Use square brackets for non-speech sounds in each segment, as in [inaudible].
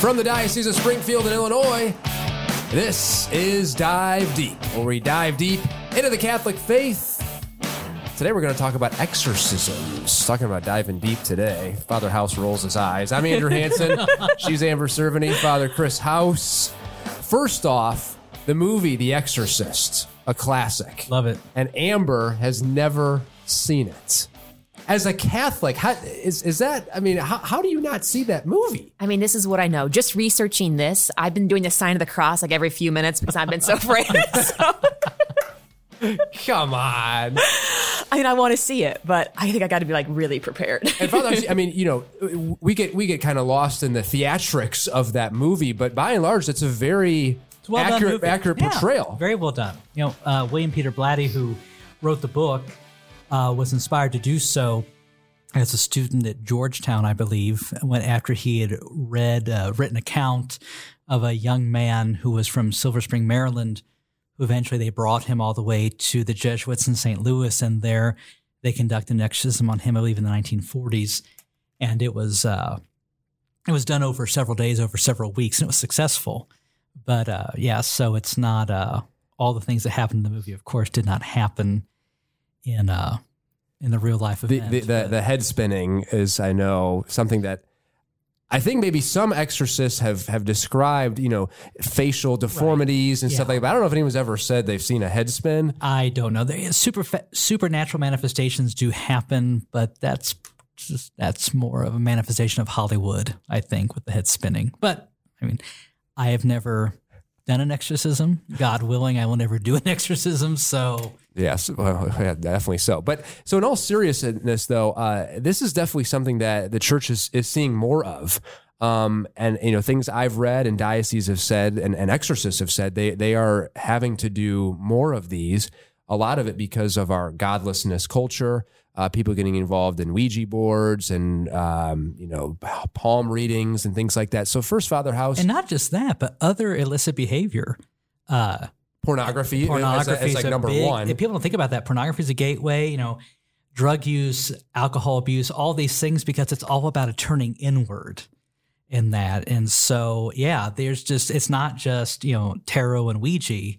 From the Diocese of Springfield in Illinois, this is Dive Deep, where we dive deep into the Catholic faith. Today we're going to talk about exorcisms. Talking about diving deep today. Father House rolls his eyes. I'm Andrew Hansen. [laughs] She's Amber Cerveny. Father Chris House. First off, the movie The Exorcist, a classic. Love it. And Amber has never seen it. As a Catholic, how, is, is that, I mean, how, how do you not see that movie? I mean, this is what I know. Just researching this, I've been doing the sign of the cross like every few minutes because I've been so [laughs] afraid. so, [laughs] Come on. I mean, I want to see it, but I think I got to be like really prepared. And Father, I [laughs] mean, you know, we get we get kind of lost in the theatrics of that movie, but by and large, it's a very It's well done accurate movie. accurate Yeah, portrayal. very well done. You know, uh, William Peter Blatty, who wrote the book, uh, was inspired to do so as a student at Georgetown, I believe, when after he had read a written account of a young man who was from Silver Spring, Maryland, who eventually they brought him all the way to the Jesuits in St. Louis, and there they conducted an exorcism on him, I believe, in the 1940s, and it was uh, it was done over several days, over several weeks, and it was successful. But uh, yeah, so it's not uh, all the things that happened in the movie. Of course, did not happen in uh, in the real life the, event. the, the, but- the head spinning is, I know, something that I think maybe some exorcists have have described, you know, facial deformities and stuff like that. I don't know if anyone's ever said they've seen a head spin. I don't know. There, super supernatural manifestations do happen, but that's just that's more of a manifestation of Hollywood, I think, with the head spinning. But I mean, I have never done an exorcism. God willing, I will never do an [laughs] exorcism. So Yes, [laughs] well, definitely so. But so, in all seriousness, though, uh, this is definitely something that the church is, is seeing more of. Um, and you know, things I've read and dioceses have said, and, and exorcists have said, they they are having to do more of these. A lot of it because of our godlessness culture. Uh, people getting involved in Ouija boards and um, you know palm readings and things like that. So, first, Father House, and not just that, but other illicit behavior. Uh, pornography, pornography is, is like a number big- one. People don't think about that. Pornography is a gateway. You know, drug use, alcohol abuse, all these things because it's all about a turning inward in that. And so, yeah, there's just it's not just you know tarot and Ouija.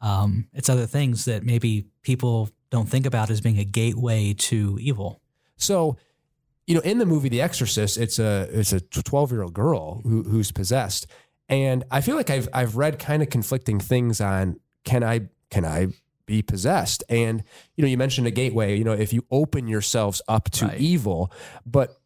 Um, it's other things that maybe people don't think about as being a gateway to evil. So, you know, in the movie The Exorcist, it's a it's a twelve year old girl who, who's possessed, and I feel like I've I've read kind of conflicting things on can I can I be possessed, and you know, you mentioned a gateway. You know, if you open yourselves up to Right. evil, but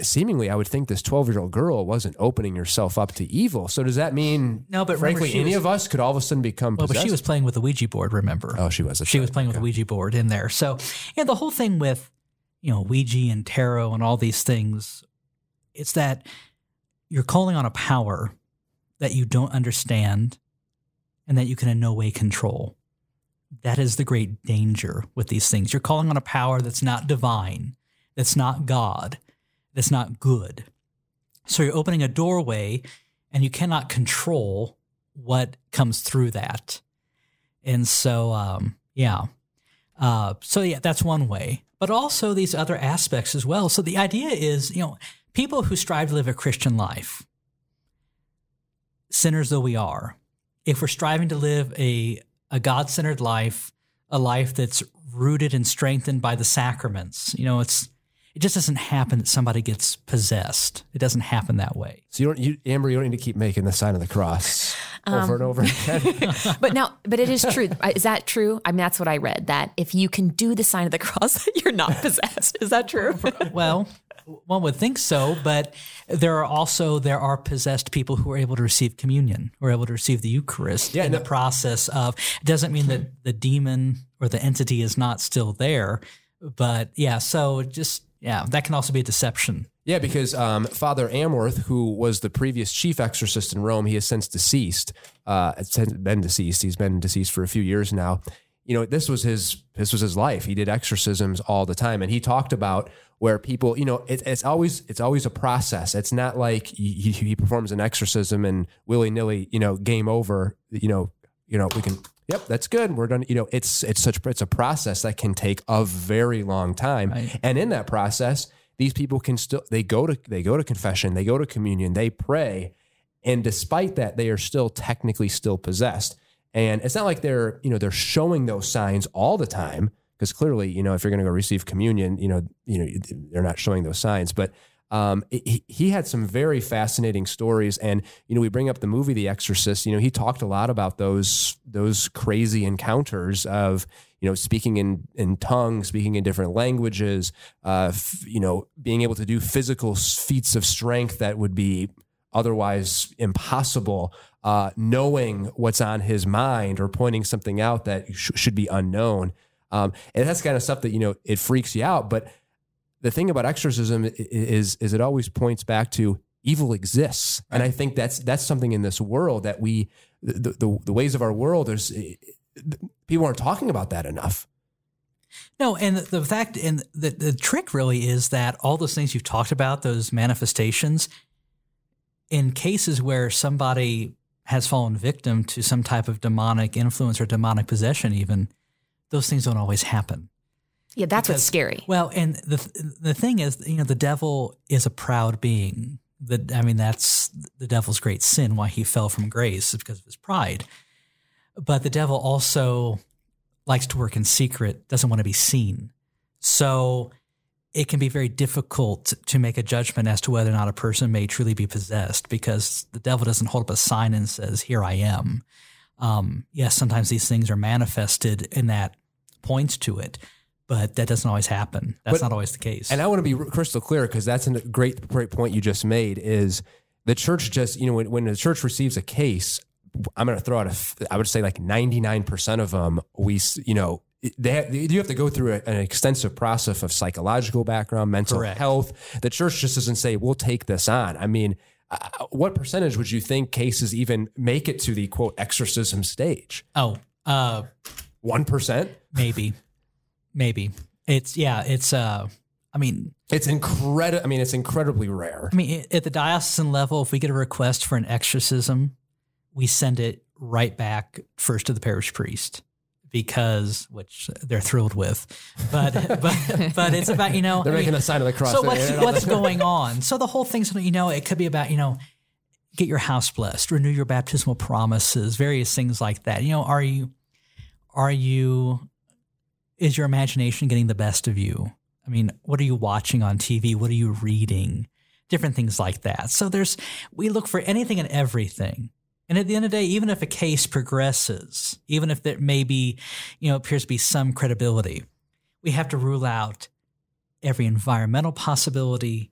seemingly, I would think this twelve year old girl wasn't opening herself up to evil. So does that mean No, but frankly, any was- of us could all of a sudden become Well, possessed? but she was playing with the Ouija board. Remember? oh, she was. she was playing with the Ouija board in there. So, yeah, the whole thing with, you know, Ouija and tarot and all these things, it's that you're calling on a power that you don't understand and that you can in no way control. That is the great danger with these things. You're calling on a power that's not divine, that's not God, that's not good. So you're opening a doorway and you cannot control what comes through that. And so, um, yeah. Uh, so yeah, that's one way, but also these other aspects as well. So the idea is, you know, people who strive to live a Christian life, sinners though we are, if we're striving to live a a God centered life, a life that's rooted and strengthened by the sacraments, you know, it's it just doesn't happen that somebody gets possessed. It doesn't happen that way. So you don't, you, Amber, you don't need to keep making the sign of the cross um, over and over again. [laughs] [laughs] but now, but it is true. Is that true? I mean, that's what I read. That if you can do the sign of the cross, [laughs] you're not possessed. Is that true? well, one would think so, but there are also there are possessed people who are able to receive communion, who are able to receive the Eucharist Yeah, in no- the process of. It doesn't mean that the demon or the entity is not still there, but yeah. So just yeah, that can also be a deception. Yeah, because um, Father Amorth, who was the previous chief exorcist in Rome, he has since deceased. Uh, since been deceased. He's been deceased for a few years now. You know, this was his this was his life. He did exorcisms all the time, and he talked about where people, you know, it, it's always it's always a process. It's not like he, he performs an exorcism and willy nilly, you know, game over. You know, you know, we can. Yep, that's good. We're done. You know, it's it's such it's a process that can take a very long time, Right. and in that process, these people can still they go to they go to confession, they go to communion, they pray, And despite that, they are still technically still possessed. And it's not like they're, you know, they're showing those signs all the time because clearly, you know, if you're going to go receive communion, you know, you know, they're not showing those signs. But um, he, he had some very fascinating stories, and you know, we bring up the movie The Exorcist. You know, he talked a lot about those those crazy encounters of you know speaking in in tongues, speaking in different languages, uh, f- you know, being able to do physical feats of strength that would be otherwise impossible. Uh, knowing what's on his mind or pointing something out that sh- should be unknown. Um, and that's kind of stuff that you know it freaks you out. But the thing about exorcism is is it always points back to evil exists, and I think that's that's something in this world that we the the, the ways of our world there's people aren't talking about that enough. No, and the, the fact and the, the trick really is that all those things you've talked about, those manifestations, in cases where somebody has fallen victim to some type of demonic influence or demonic possession, even those things don't always happen. Yeah, that's Because- what's scary. Well, and the the thing is, you know, the devil is a proud being. The, I mean, that's the devil's great sin. Why he fell from grace is because of his pride. But the devil also likes to work in secret, doesn't want to be seen. So it can be very difficult to make a judgment as to whether or not a person may truly be possessed because the devil doesn't hold up a sign and says, Here I am. Um, yes, sometimes these things are manifested and that points to it, but that doesn't always happen. That's But- not always the case. And I want to be crystal clear because that's a great, great point you just made. Is the church just you know when, when the church receives a case, I'm going to throw out a, I would say like 99 percent of them we you know they have, you have to go through a, an extensive process of psychological background, mental Correct. health. The church just doesn't say we'll take this on. I mean. Uh, what percentage would you think cases even make it to the quote exorcism stage? oh, uh, One percent. maybe, maybe it's yeah, it's uh, I mean, It's incredible. I mean, it's incredibly rare. I mean, at the diocesan level, if we get a request for an exorcism, we send it right back first to the parish priest because which they're thrilled with. But [laughs] but but it's about you know They're I making mean, a sign of the cross. so what's [laughs] what's going on? So the whole thing's you know it could be about you know get your house blessed, renew your baptismal promises, various things like that. You know, are you are you is your imagination getting the best of you? I mean, what are you watching on TV? What are you reading? Different things like that. So there's we look for anything and everything. And at the end of the day, even if a case progresses, even if there may be, you know, appears to be some credibility, we have to rule out every environmental possibility,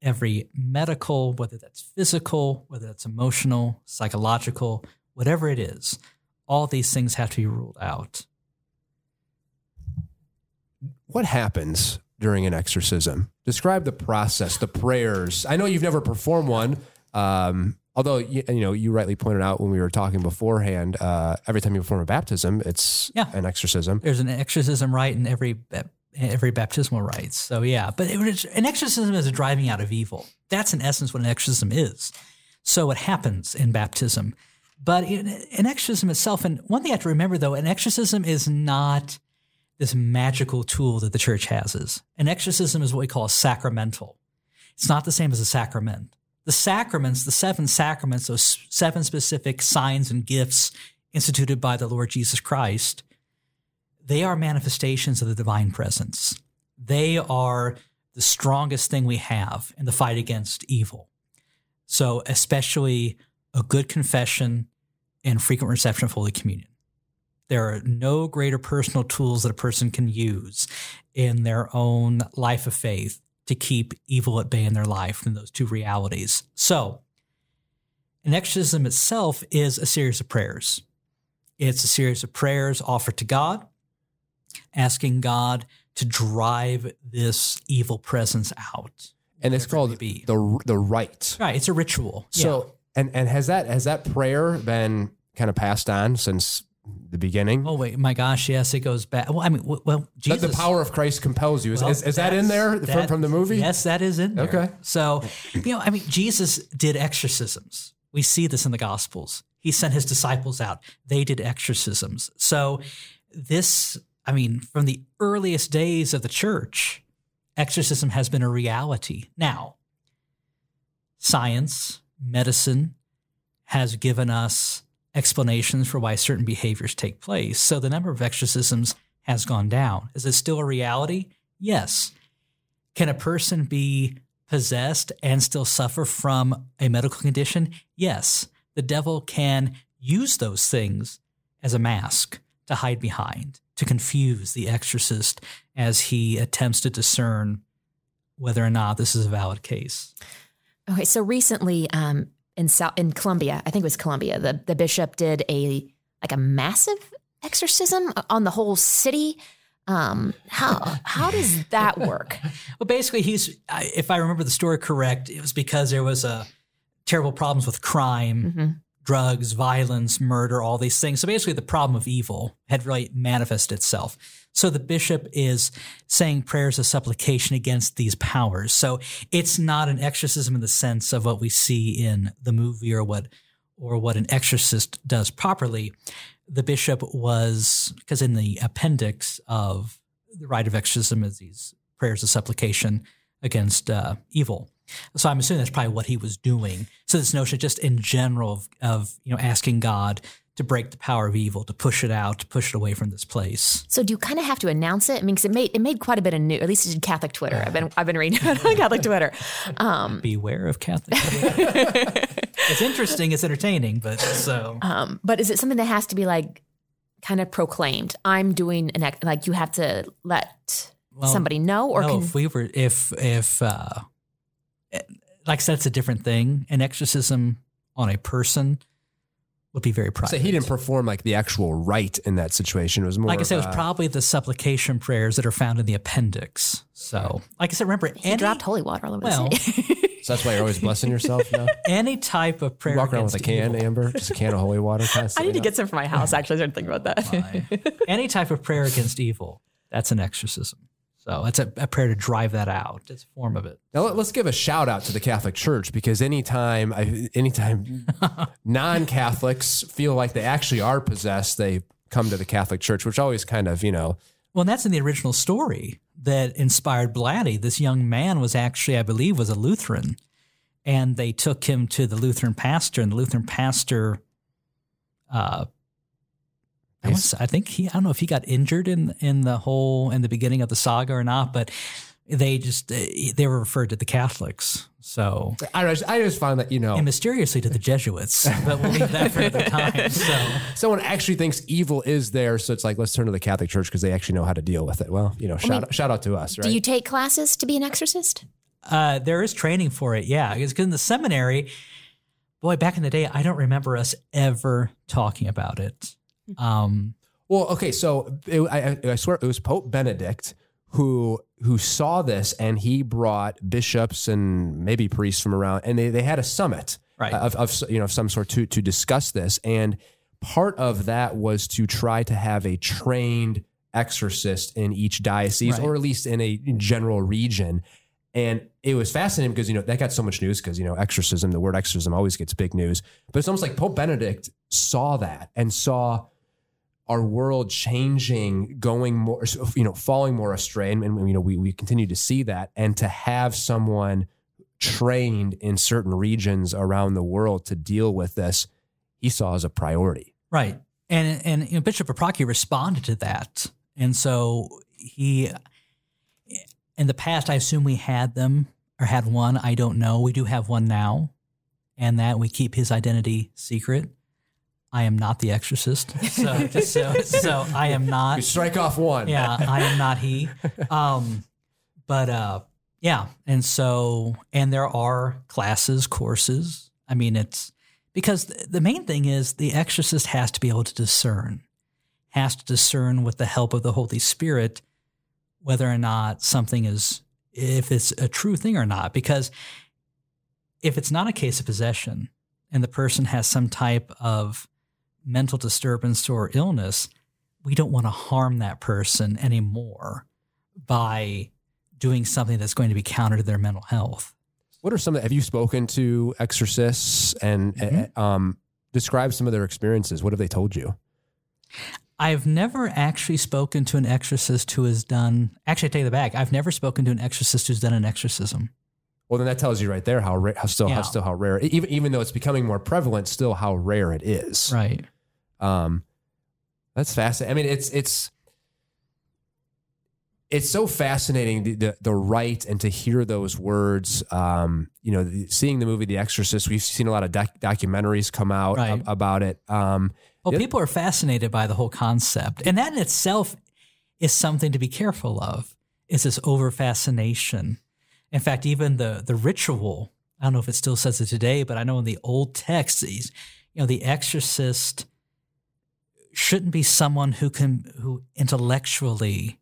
every medical, whether that's physical, whether that's emotional, psychological, whatever it is, all these things have to be ruled out. what happens during an exorcism? Describe the process, the prayers. I know you've never performed one. Um, although you, you know you rightly pointed out when we were talking beforehand, uh, every time you perform a baptism, it's Yeah. an exorcism. There's an exorcism rite in every every baptismal rite. So yeah, but it, an exorcism is a driving out of evil. That's in essence what an exorcism is. So it happens in baptism, but in, an exorcism itself. And one thing I have to remember though, an exorcism is not this magical tool that the church has. Is an exorcism is what we call a sacramental. It's not the same as a sacrament. The sacraments, the seven sacraments, those seven specific signs and gifts instituted by the Lord Jesus Christ, they are manifestations of the divine presence. They are the strongest thing we have in the fight against evil. So, especially a good confession and frequent reception of Holy Communion. There are no greater personal tools that a person can use in their own life of faith to keep evil at bay in their life than those two realities. So, an exorcism itself is a series of prayers. It's a series of prayers offered to God, asking God to drive this evil presence out. and it's it called be. the the rite. Right, it's a ritual. So and and has that has that prayer been kind of passed on since the beginning? Oh wait, my gosh, yes, it goes back. Well, I mean, well, Jesus. the power of Christ compels you. Is, Well, is, is that in there that's- from, that- from the movie? Yes, that is in there. Okay. So, you know, I mean, Jesus did exorcisms. We see this in the Gospels. He sent his disciples out. They did exorcisms. So, this, I mean, from the earliest days of the church, exorcism has been a reality. Now, science, medicine has given us explanations for why certain behaviors take place. So the number of exorcisms has gone down. Is it still a reality? Yes. Can a person be possessed and still suffer from a medical condition? Yes. The devil can use those things as a mask to hide behind, to confuse the exorcist as he attempts to discern whether or not this is a valid case. Okay, so recently um, in South in Colombia, I think it was Colombia, the the bishop did a like a massive exorcism on the whole city. Um, how how does that work? [laughs] Well, basically, he's if I remember the story correct, it was because there was a terrible problems with crime, Mhm. Drugs, violence, murder, all these things. So basically, the problem of evil had really manifested itself. So the bishop is saying prayers of supplication against these powers. So it's not an exorcism in the sense of what we see in the movie or what or what an exorcist does properly. The bishop was because in the appendix of the rite of exorcism is these prayers of supplication against uh, evil. So I'm assuming that's probably what he was doing. So this notion, just in general, of, of you know asking God to break the power of evil, to push it out, to push it away from this place. So do you kind of have to announce it? I mean, because it made it made quite a bit of news. At least it did Catholic Twitter. I've been I've been reading it on Catholic Twitter. Um, Beware of Catholic. [laughs] it's interesting. It's entertaining, but so um, but is it something that has to be like kind of proclaimed? I'm doing an ex- like you have to let Well, somebody know, or no, can if we were, if if uh, like I said, it's a different thing. An exorcism on a person would be very private. So he didn't perform like the actual rite in that situation. It was more like I said, it was probably the supplication prayers that are found in the appendix. So, like I said, remember he any, dropped holy water all over well, the city? [laughs] So that's why you're always blessing yourself. No, [laughs] any type of prayer. you walk around with a can, evil. Amber, just a can of holy water. I need to get some for my house. Actually, I started thinking about that. Any type of prayer against evil. That's an exorcism. So that's a, a prayer to drive that out. It's a form of it. Now let- let's give a shout out to the Catholic Church because anytime, I, anytime [laughs] non-Catholics feel like they actually are possessed, they come to the Catholic Church, which always kind of you know Well, and that's in the original story that inspired Blatty. This young man was actually, I believe, was a Lutheran, and they took him to the Lutheran pastor, and the Lutheran pastor, uh, I, wanna I think he, I don't know if he got injured in in the whole in the beginning of the saga or not, but they just they were referred to the Catholics. So I just, I just find that you know and mysteriously to the Jesuits, but we'll leave that for another time. [laughs] So someone actually thinks evil is there, so it's like let's turn to the Catholic Church because they actually know how to deal with it. Well, you know, shout out, shout out to us, right? Do you take classes to be an exorcist? Uh, there is training for it, yeah. Because in the seminary, boy, back in the day, I don't remember us ever talking about it. Um, Well, okay, so it, I, I swear it was Pope Benedict who who saw this, and he brought bishops and maybe priests from around, and they, they had a summit Right. of, of you know of some sort to to discuss this, and part of that was to try to have a trained exorcist in each diocese, Right. or at least in a general region. And it was fascinating because, you know, that got so much news because, you know, exorcism, the word exorcism always gets big news. But it's almost like Pope Benedict saw that and saw our world changing, going more, you know, falling more astray. And, you know, we, we continue to see that. And to have someone trained in certain regions around the world to deal with this, he saw as a priority. right. And, and you know, Bishop Paprocki responded to that. And so he, in the past, I assume we had them or had one. I don't know. We do have one now, and that we keep his identity secret. I am not the exorcist. So, just so, so I am not. We strike off one. yeah, I am not he. Um, but uh, yeah, and so and there are classes, courses. I mean, it's because the main thing is the exorcist has to be able to discern, has to discern with the help of the Holy Spirit whether or not something is if it's a true thing or not. Because if it's not a case of possession and the person has some type of mental disturbance or illness, we don't want to harm that person anymore by doing something that's going to be counter to their mental health. What are some? Have you spoken to exorcists and Mhm. uh, um, describe some of their experiences? What have they told you? I've never actually spoken to an exorcist who has done. Actually, I take that back. I've never spoken to an exorcist who's done an exorcism. Well, then that tells you right there how, ra- how still Yeah. how still how rare even even though it's becoming more prevalent, still how rare it is. Right. Um, that's fascinating. I mean, it's it's it's so fascinating the, the the right and to hear those words. Um, you know, the- seeing the movie The Exorcist, we've seen a lot of doc- documentaries come out Right. ab- about it. Um, Well, Yep. people are fascinated by the whole concept, and that in itself is something to be careful of. Is this over fascination? In fact, even the the ritual. I don't know if it still says it today, but I know in the old texts, these, you know, the exorcist shouldn't be someone who can who intellectually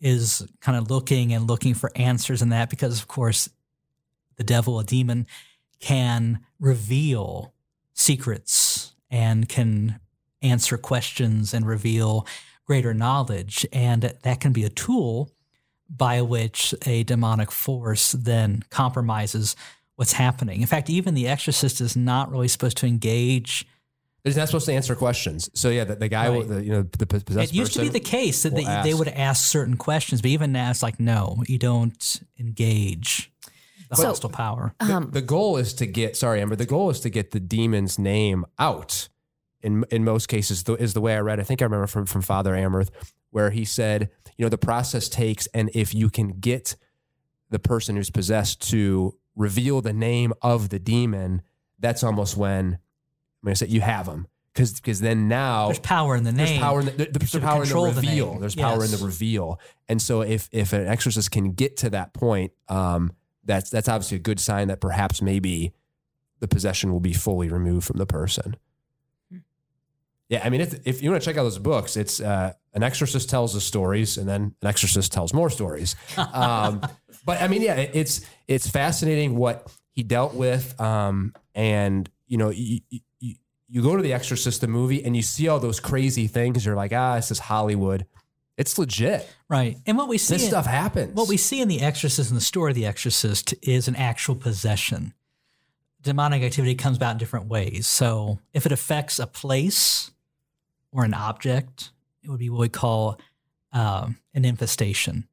is kind of looking and looking for answers in that, because of course, the devil, a demon, can reveal secrets and can answer questions and reveal greater knowledge. And that can be a tool by which a demonic force then compromises what's happening. In fact, even the exorcist is not really supposed to engage. He's not supposed to answer questions. So yeah, the, the guy, will Right. the, you know, the possessed it used to be the case that will they, they would ask certain questions, but even now it's like, no, you don't engage the So- hostile power. The, Um, the goal is to get sorry, Amber. The goal is to get the demon's name out. In in most cases, the, is the way I read. I think I remember from from Father Amorth, where he said, you know, the process takes, and if you can get the person who's possessed to reveal the name of the demon, that's almost when I'm going to say you have them because because then now There's power in the name. there's power in the, there- there's power in the control the reveal. name. there's power in the reveal. And so if if an exorcist can get to that point, um, that's that's obviously a good sign that perhaps maybe the possession will be fully removed from the person. Yeah, I mean, if, if you want to check out those books, it's uh, an exorcist tells the stories, and then an exorcist tells more stories. Um, but I mean, yeah, it- it's it's fascinating what he dealt with, um, and you know, you, you, you- go to the Exorcist the movie, and you see all those crazy things. You're like, ah, this is Hollywood. It's legit. right. And what we see This in- stuff happens. What we see in The Exorcist and the story of The Exorcist is an actual possession. Demonic activity comes about in different ways. So if it affects a place or an object, it would be what we call um, an infestation.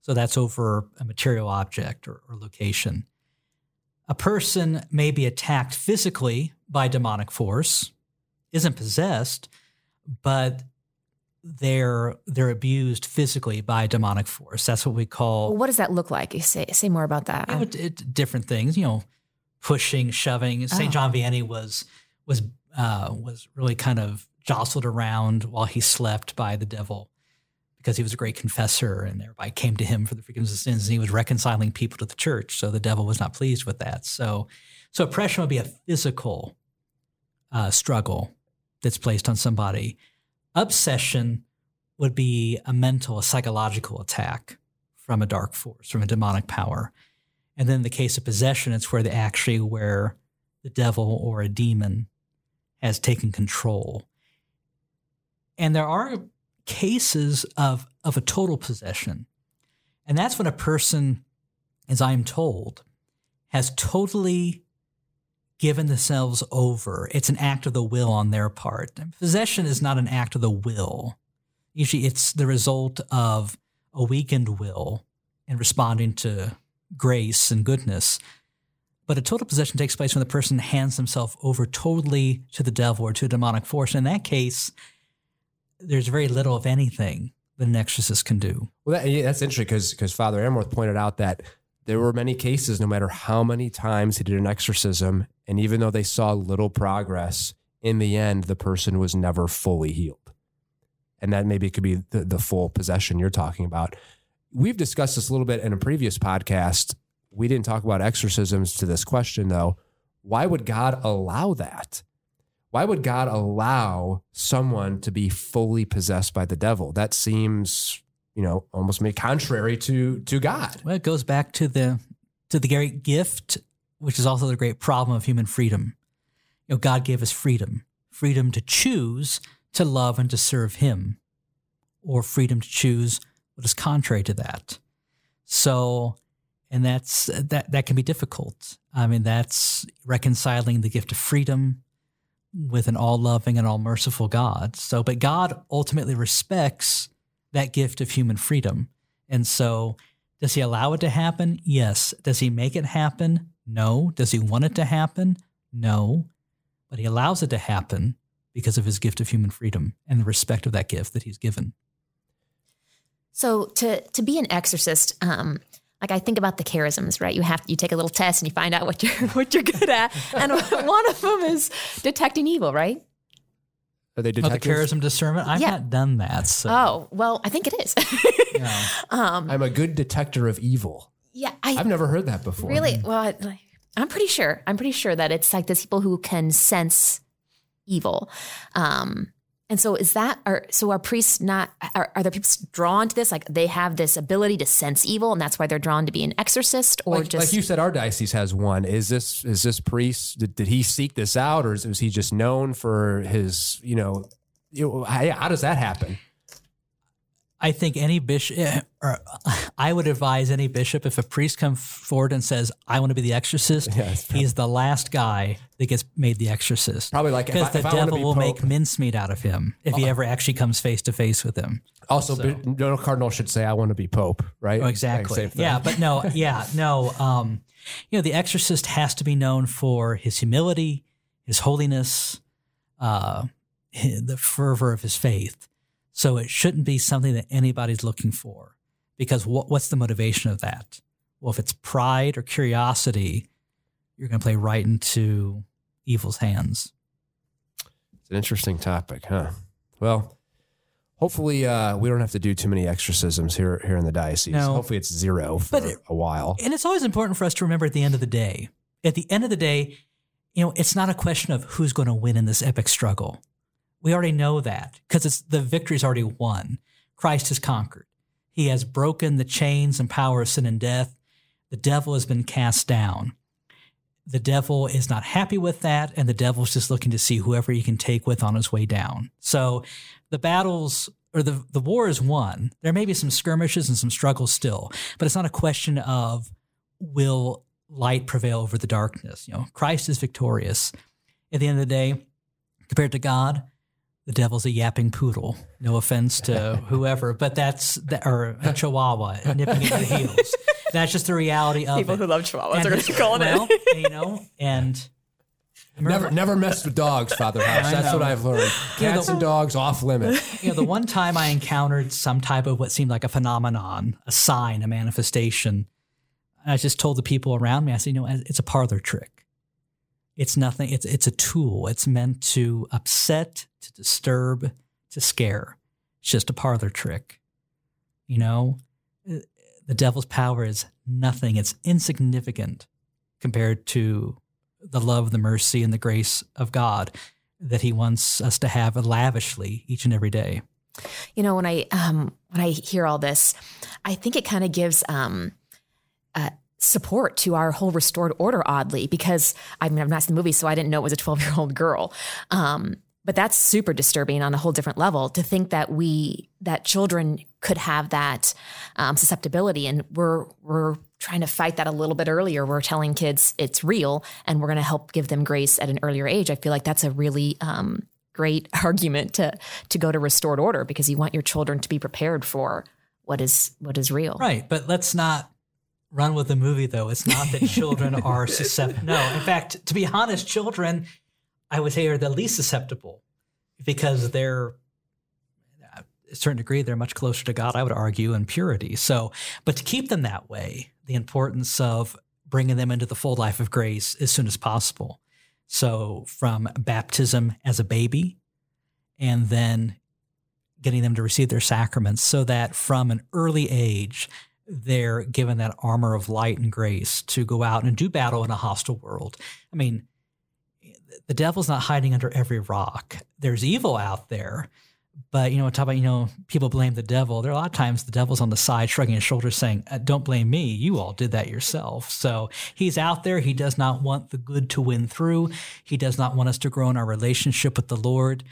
So that's over a material object or, or location. A person may be attacked physically by demonic force, isn't possessed, but they're they're abused physically by demonic force. That's what we call Well, what does that look like? Say say more about that. it would- it- different things, you know, pushing, shoving. St. Oh. John Vianney was was uh, was really kind of jostled around while he slept by the devil because he was a great confessor and everybody came to him for the forgiveness of sins and he was reconciling people to the church. So the devil was not pleased with that. So so oppression would be a physical uh, struggle that's placed on somebody. Obsession would be a mental, a psychological attack from a dark force, from a demonic power. And then in the case of possession, it's where the actually where the devil or a demon has taken control. And there are cases of, of a total possession. And that's when a person, as I'm told, has totally given themselves over. It's an act of the will on their part. Possession is not an act of the will. Usually it's the result of a weakened will in responding to grace and goodness. But a total possession takes place when the person hands himself over totally to the devil or to a demonic force. And In that case, there's very little, if anything, that an exorcist can do. Well, that, yeah, that's interesting because because Father Amorth pointed out that there were many cases, no matter how many times he did an exorcism, and even though they saw little progress, in the end, the person was never fully healed. And that maybe could be the, the full possession you're talking about. We've discussed this a little bit in a previous podcast. We didn't talk about exorcisms to this question, though. Why would God allow that? Why would God allow someone to be fully possessed by the devil? That seems you know, almost made contrary to to God. Well, it goes back to the to the great gift, which is also the great problem of human freedom. You know, God gave us freedom, freedom to choose to love and to serve Him, or freedom to choose what is contrary to that. So, and that's that that can be difficult. I mean, that's reconciling the gift of freedom with an all loving and all merciful God. So, but God ultimately respects that gift of human freedom. And so Does he allow it to happen? Yes. Does he make it happen? No. Does he want it to happen? No. But he allows it to happen because of his gift of human freedom and the respect of that gift that he's given. So to to be an exorcist, um, like I think about the charisms, right? You have to you take a little test and you find out what you're [laughs] what you're good at, and [laughs] one of them is detecting evil, right? Are they Oh, the charism discernment? I've Yeah. not done that. So, Oh well, I think it is. [laughs] no. um, I'm a good detector of evil. yeah, I I've never heard that before. really well. I, I'm pretty sure. I'm pretty sure that it's like there's people who can sense evil. Um, and so is that are so are priests not are, are there people drawn to this like they have this ability to sense evil and that's why they're drawn to be an exorcist or Like, just like you said, our diocese has one. Is this is this priest? Did, did he seek this out, or is, is he just known for his? You know, you know, how, how does that happen? I think any bishop, eh, or [laughs] I would advise any bishop if a priest comes forward and says, "I want to be the exorcist," Yeah, he's the last guy that gets made the exorcist. Probably like because the devil be will Pope- make mincemeat out of him if he ever actually comes face to face with him. Also, bi- no cardinal should say, "I want to be pope," right? Oh, exactly. Like, yeah, but no, [laughs] yeah, no. Um, you know, the exorcist has to be known for his humility, his holiness, uh, the fervor of his faith. So it shouldn't be something that anybody's looking for, because what, what's the motivation of that? Well, if it's pride or curiosity, you're going to play right into evil's hands. It's an interesting topic, huh? Well, hopefully uh, we don't have to do too many exorcisms here here in the diocese. No. Hopefully it's zero for it- a while. And it's always important for us to remember at the end of the day, at the end of the day, you know, it's not a question of who's going to win in this epic struggle. We already know that because it's the victory's already won. Christ has conquered. He has broken the chains and power of sin and death. The devil has been cast down. The devil is not happy with that, and the devil's just looking to see whoever he can take with on his way down. So the battles or the, the war is won. There may be some skirmishes and some struggles still, but it's not a question of will light prevail over the darkness. You know, Christ is victorious. At the end of the day, compared to God, the devil's a yapping poodle. No offense to [laughs] whoever, but that's the, or a [laughs] chihuahua nipping at your heels. That's just the reality of people it. who love chihuahuas And are going it's- to be calling well, it. you know, and Never, never mess with dogs, Father House. That's what I've learned. Yeah, Cats the- and dogs off limit. [laughs] you know, the one time I encountered some type of what seemed like a phenomenon, a sign, a manifestation, I just told the people around me, I said, you know, it's a parlor trick. It's nothing. It's it's a tool. It's meant to upset, to disturb, to scare. It's just a parlor trick. You know, the devil's power is nothing. It's insignificant compared to the love, the mercy, and the grace of God that He wants us to have lavishly each and every day. You know, when I um, when I hear all this, I think it kind of gives um, uh, support to our whole restored order. Oddly, because I mean, I've not seen the movie, so I didn't know it was a twelve year old girl. Um, but that's super disturbing on a whole different level to think that we that children could have that um, susceptibility, and we're we're trying to fight that a little bit earlier. We're telling kids it's real, and we're going to help give them grace at an earlier age. I feel like that's a really um, great [laughs] argument to to go to restored order because you want your children to be prepared for what is what is real. Right, but let's not run with the movie though. It's not that [laughs] children are susceptible. No, in fact, to be honest, children, I would say, are the least susceptible because they're uh, a certain degree they're much closer to God. I would argue in purity. So, but to keep them that way, the importance of bringing them into the full life of grace as soon as possible. So, from baptism as a baby, and then getting them to receive their sacraments so that from an early age, they're given that armor of light and grace to go out and do battle in a hostile world. I mean, the devil's not hiding under every rock. There's evil out there. But, you know, talk about, you know, people blame the devil. There are a lot of times the devil's on the side shrugging his shoulders saying, "Uh, don't blame me. You all did that yourself. So he's out there. He does not want the good to win through. He does not want us to grow in our relationship with the Lord.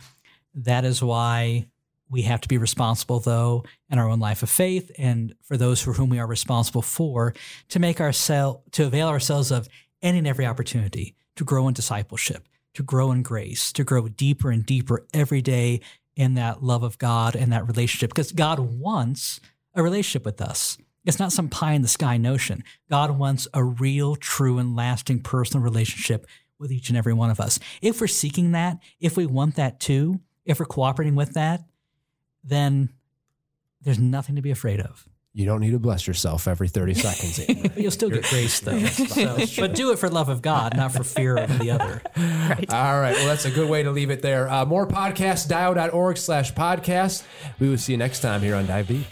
That is why we have to be responsible, though, in our own life of faith, and for those for whom we are responsible for, to make ourselves to avail ourselves of any and every opportunity to grow in discipleship, to grow in grace, to grow deeper and deeper every day in that love of God and that relationship, because God wants a relationship with us. It's not some pie in the sky notion. God wants a real, true, and lasting personal relationship with each and every one of us. If we're seeking that, if we want that too, if we're cooperating with that, then there's nothing to be afraid of. You don't need to bless yourself every 30 seconds. Andrew. [laughs] You'll still get grace though. [laughs] So, but do it for love of God, not for fear of the other. [laughs] All right. Well, that's a good way to leave it there. Uh, more podcasts, dio.org slash podcast. We will see you next time here on Dive Deep.